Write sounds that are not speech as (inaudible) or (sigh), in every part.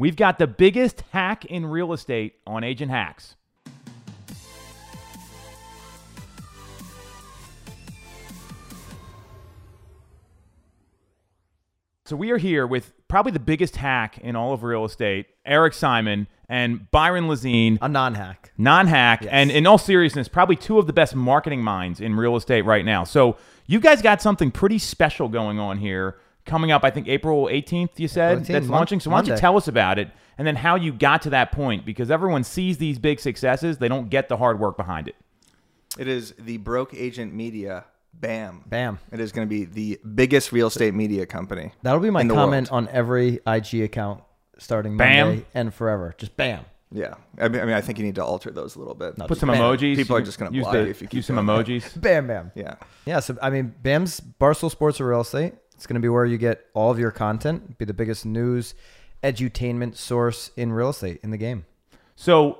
We've got the biggest hack in real estate on Agent Hacks. So we are here with probably the biggest hack in all of real estate, Eric Simon and Byron Lazine, A non-hack. non-hack, and in all seriousness, probably two of the best marketing minds in real estate right now. So you guys got something pretty special going on here coming up. I think April 18th. You said 18th, that's launching. So why don't you tell us about it, and then how you got to that point? Because everyone sees these big successes, they don't get the hard work behind it. It is the Broke Agent Media. Bam. Bam. It is going to be the biggest real estate media company. That'll be my comment world. on every IG account starting Bam. Monday and forever. Just bam. Yeah. I mean, I mean, I think you need to alter those a little bit. Put some bam. emojis. People are just gonna use block the- you if you keep use some doing that. emojis. (laughs) Bam, bam. Yeah. Yeah, so I mean, BAM's Barstool Sports or Real Estate. It's going to be where you get all of your content. Be the biggest news, edutainment source in real estate in the game. So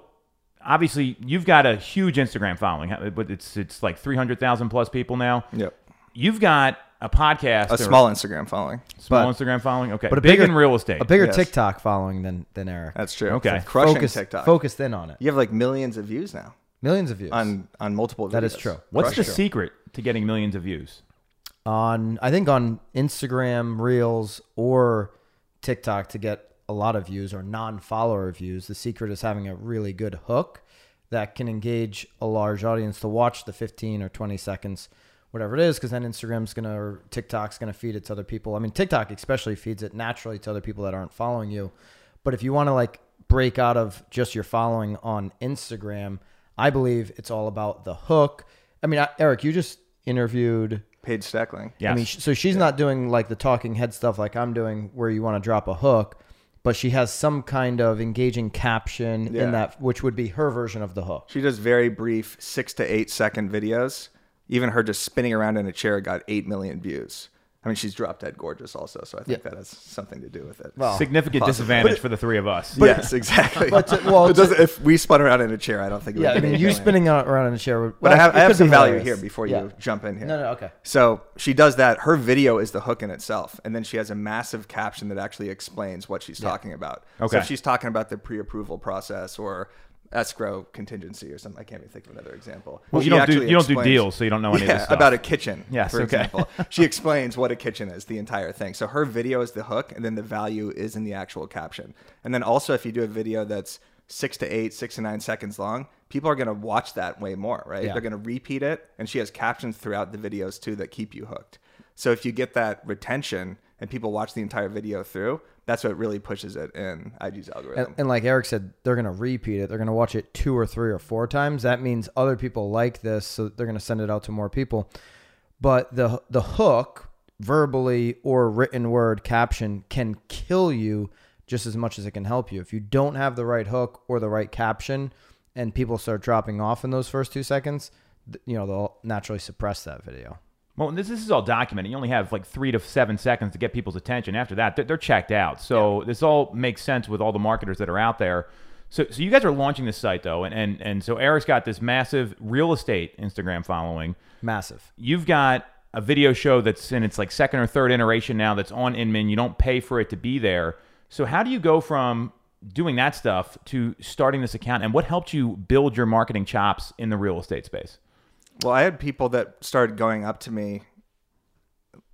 obviously, you've got a huge Instagram following, but it's it's like 300,000 plus people now. Yep. You've got a podcast, A or small Instagram following. small but- Instagram following. Okay, but a big bigger- in real estate. A bigger Yes. TikTok following than than Eric. That's true. Okay. It's crushing Focus, TikTok. Focused in on it. You have like millions of views now Millions of views on on multiple videos. That is true. What's the Crushing. secret to getting millions of views? On I think on Instagram Reels or TikTok to get a lot of views or non-follower views. The secret is having a really good hook that can engage a large audience to watch the 15 or 20 seconds whatever it is because then Instagram's going to or TikTok's going to feed it to other people. I mean TikTok especially feeds it naturally to other people that aren't following you. But if you want to like break out of just your following on Instagram, I believe it's all about the hook. I mean, Eric, you just interviewed Paige Steckling. Yeah. I mean, so she's not doing like the talking head stuff like I'm doing, where you want to drop a hook, but she has some kind of engaging caption Yeah. in that, which would be her version of the hook. She does very brief six to eight second videos. Even her just spinning around in a chair got eight million views. I mean, she's drop dead gorgeous also, so I think that has something to do with it. Well, Significant disadvantage for the three of us. yes, exactly. but to- well, (laughs) It to- if we spun around in a chair, I don't think. It yeah, would I mean, eight you million. spinning out around in a chair. Would, But well, I have, I have some value here before Yeah. you jump in here. No, no, okay. So she does that. Her video is the hook in itself, and then she has a massive caption that actually explains what she's talking about. So Okay. if she's talking about the pre-approval process or escrow contingency or something, I can't even think of another example. Well, She you don't do you don't do deals, so you don't know any yeah, of this stuff. about a kitchen, Yes, for okay. example. (laughs) she explains what a kitchen is, the entire thing. So her video is the hook, and then the value is in the actual caption. And then also, if you do a video that's six to eight, six to nine seconds long, people are going to watch that way more, right? Yeah. They're going to repeat it, and she has captions throughout the videos too that keep you hooked. So if you get that retention and people watch the entire video through, that's what really pushes it in IG's algorithm. And, and like Eric said, they're going to repeat it. They're going to watch it two or three or four times. That means other people like this, so they're going to send it out to more people. But the the hook, verbally or written word caption, can kill you just as much as it can help you. If you don't have the right hook or the right caption, and people start dropping off in those first two seconds, you know they'll naturally suppress that video. Well, this, this is all documented. You only have like three to seven seconds to get people's attention. After that, they're, they're checked out. So this all makes sense with all the marketers that are out there. So, so you guys are launching this site though, and, and and so Eric's got this massive real estate Instagram following. Massive. You've got a video show that's in its like second or third iteration now that's on Inman. You don't pay for it to be there. So how do you go from doing that stuff to starting this account, and what helped you build your marketing chops in the real estate space? Well, I had people that started going up to me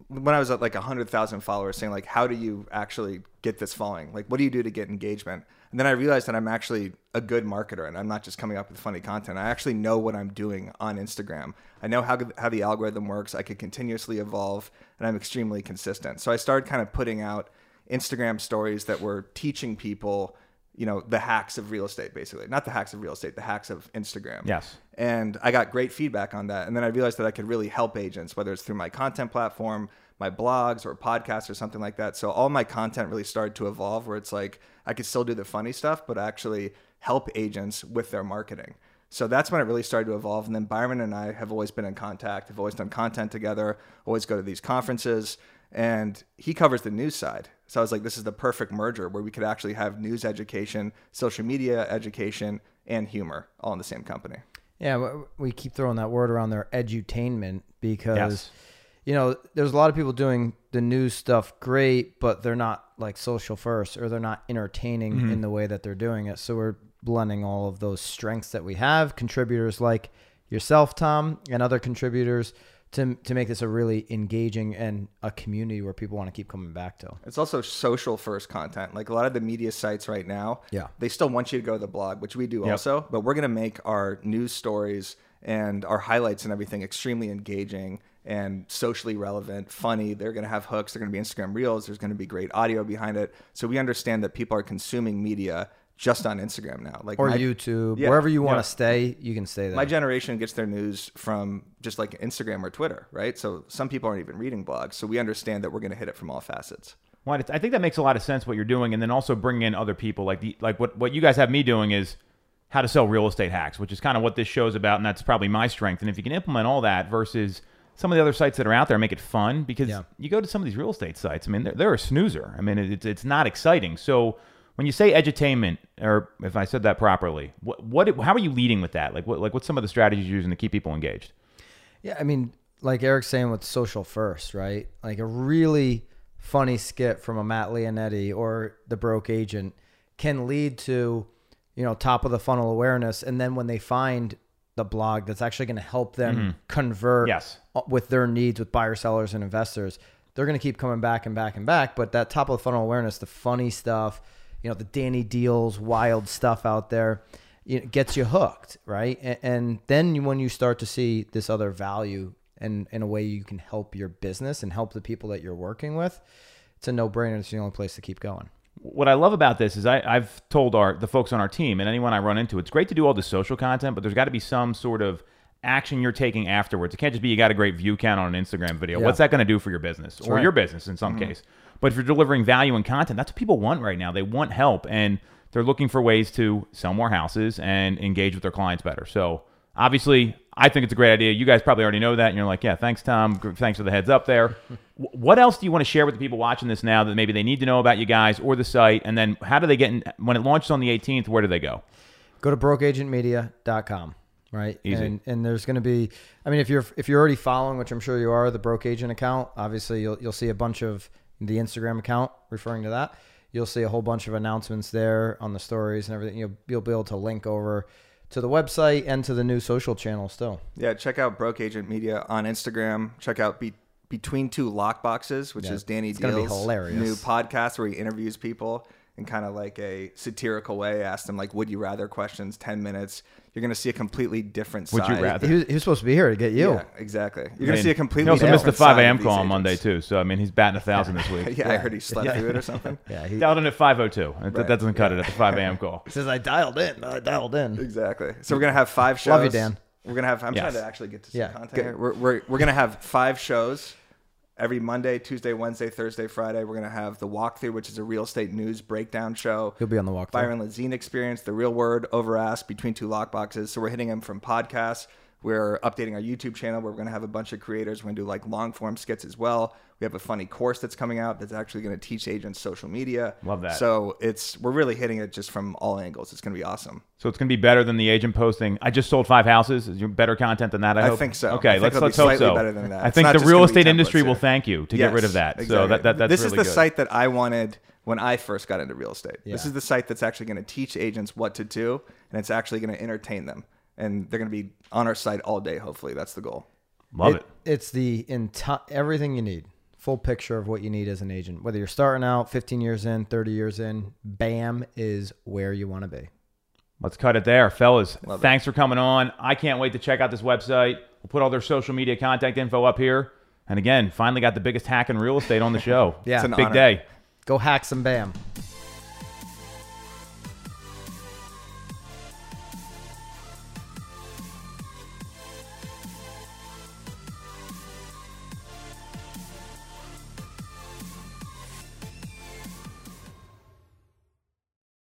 when I was at like 100,000 followers saying like, how do you actually get this following? Like, what do you do to get engagement? And then I realized that I'm actually a good marketer and I'm not just coming up with funny content. I actually know what I'm doing on Instagram. I know how, how the algorithm works. I could continuously evolve and I'm extremely consistent. So I started kind of putting out Instagram stories that were teaching people, you know, the hacks of real estate, basically. Not the hacks of real estate, the hacks of Instagram. Yes. And I got great feedback on that. And then I realized that I could really help agents, whether it's through my content platform, my blogs, or podcasts, or something like that. So all my content really started to evolve where it's like I could still do the funny stuff, but actually help agents with their marketing. So that's when it really started to evolve. And then Byron and I have always been in contact, have always done content together, always go to these conferences. And he covers the news side. So I was like, this is the perfect merger where we could actually have news education, social media education, and humor all in the same company. Yeah, we keep throwing that word around there, edutainment, because Yes. you know, there's a lot of people doing the news stuff great, but they're not like social first or they're not entertaining Mm-hmm. in the way that they're doing it. So we're blending all of those strengths that we have, contributors like yourself, Tom, and other contributors to to make this a really engaging and a community where people want to keep coming back to. It's also social first content. Like a lot of the media sites right now, Yeah. they still want you to go to the blog, which we do Yep. also, but we're going to make our news stories and our highlights and everything extremely engaging and socially relevant, funny. They're going to have hooks, they're going to be Instagram Reels, there's going to be great audio behind it. So we understand that people are consuming media just on Instagram now. Like Or my- YouTube, Yeah. wherever you want Yeah. to stay, you can stay there. my generation gets their news from just like Instagram or Twitter, right? So some people aren't even reading blogs. So we understand that we're going to hit it from all facets. Well, I think that makes a lot of sense what you're doing, and then also bringing in other people. Like the like what what you guys have me doing is how to sell real estate hacks, which is kind of what this show's about, and that's probably my strength. And if you can implement all that versus some of the other sites that are out there, make it fun because Yeah. you go to some of these real estate sites. I mean, they're, they're a snoozer. I mean, it's it's not exciting. So when you say edutainment, or if I said that properly, what what how are you leading with that? Like what like what's some of the strategies you're using to keep people engaged? Yeah, I mean, like Eric's saying with social first, right? Like a really funny skit from a Matt Lionetti or the broke agent can lead to, you know, top of the funnel awareness. And then when they find the blog that's actually going to help them mm-hmm. convert Yes. with their needs with buyers, sellers, and investors, they're going to keep coming back and back and back. But that top of the funnel awareness, the funny stuff, you know, the Danny Deals, wild stuff out there, you know, gets you hooked, right? And, and then when you start to see this other value and in a way you can help your business and help the people that you're working with, it's a no brainer. It's the only place to keep going. what I love about this is I, I've told our the folks on our team and anyone I run into, it's great to do all the social content, but there's got to be some sort of action you're taking afterwards. It can't just be you got a great view count on an Instagram video. Yeah. What's that going to do for your business or right. your business in some mm-hmm. case? But if you're delivering value and content, that's what people want right now. They want help and they're looking for ways to sell more houses and engage with their clients better. So obviously, I think it's a great idea. You guys probably already know that, and you're like, yeah, thanks, Tom. Thanks for the heads up there. (laughs) What else do you want to share with the people watching this now that maybe they need to know about you guys or the site? And then how do they get in when it launches on the 18th? Where do they go? go to brokeagentmedia.com right Easy. and and there's going to be i mean if you're if you're already following which i'm sure you are the broke agent account obviously you'll you'll see a bunch of the instagram account referring to that you'll see a whole bunch of announcements there on the stories and everything you'll, you'll be able to link over to the website and to the new social channel still Yeah, check out Broke Agent Media on Instagram. Check out Be- Between Two Lockboxes, which Yeah, is Danny it's Deal's new podcast where he interviews people in kind of like a satirical way. Ask them like, "Would you rather?" questions, ten minutes. You're gonna see a completely different Would you side. rather? he was, he was supposed to be here to get you Yeah, exactly. You're I gonna see a completely. He also missed the 5 a.m. call on Monday too. So I mean, he's batting a thousand this week. (laughs) Yeah, I heard he slept through it or something. (laughs) yeah he, Dialed in at 5:02. That- That doesn't cut it at the 5 a.m. (laughs) call. he says i dialed in i dialed in Exactly. So we're gonna have five shows. Love you, Dan. We're gonna have. I'm Yes. trying to actually get to some Yeah, content. Here. We're, we're we're gonna have five shows every Monday, Tuesday, Wednesday, Thursday, Friday. We're gonna have the walkthrough, which is a real estate news breakdown show. he'll be on the walk Byron Lazine experience, the real word over ask between two lockboxes. So we're hitting him from podcasts. We're updating our YouTube channel where we're going to have a bunch of creators. We're going to do like long form skits as well. We have a funny course that's coming out that's actually going to teach agents social media. Love that. So it's we're really hitting it just from all angles. It's going to be awesome. So it's going to be better than the agent posting. I just sold five houses. Is your better content than that? I, I hope? think so. I Okay, think let's it'll be let's hope so. better than that. I think the real estate industry templates will thank you to get rid of Yes, that. So that, that that's this really is the good. site that I wanted when I first got into real estate. This is the site that's actually going to teach agents what to do, and it's actually going to entertain them. And they're going to be on our site all day. Hopefully, that's the goal. Love it. It's the entire everything you need. Full picture of what you need as an agent. Whether you're starting out 15 years in, 30 years in, BAM is where you want to be. Let's cut it there, fellas. Love it. Thanks for coming on. I can't wait to check out this website. We'll put all their social media contact info up here. And again, finally got the biggest hack in real estate on the show. (laughs) Yeah. It's a big honor. day. Go hack some BAM.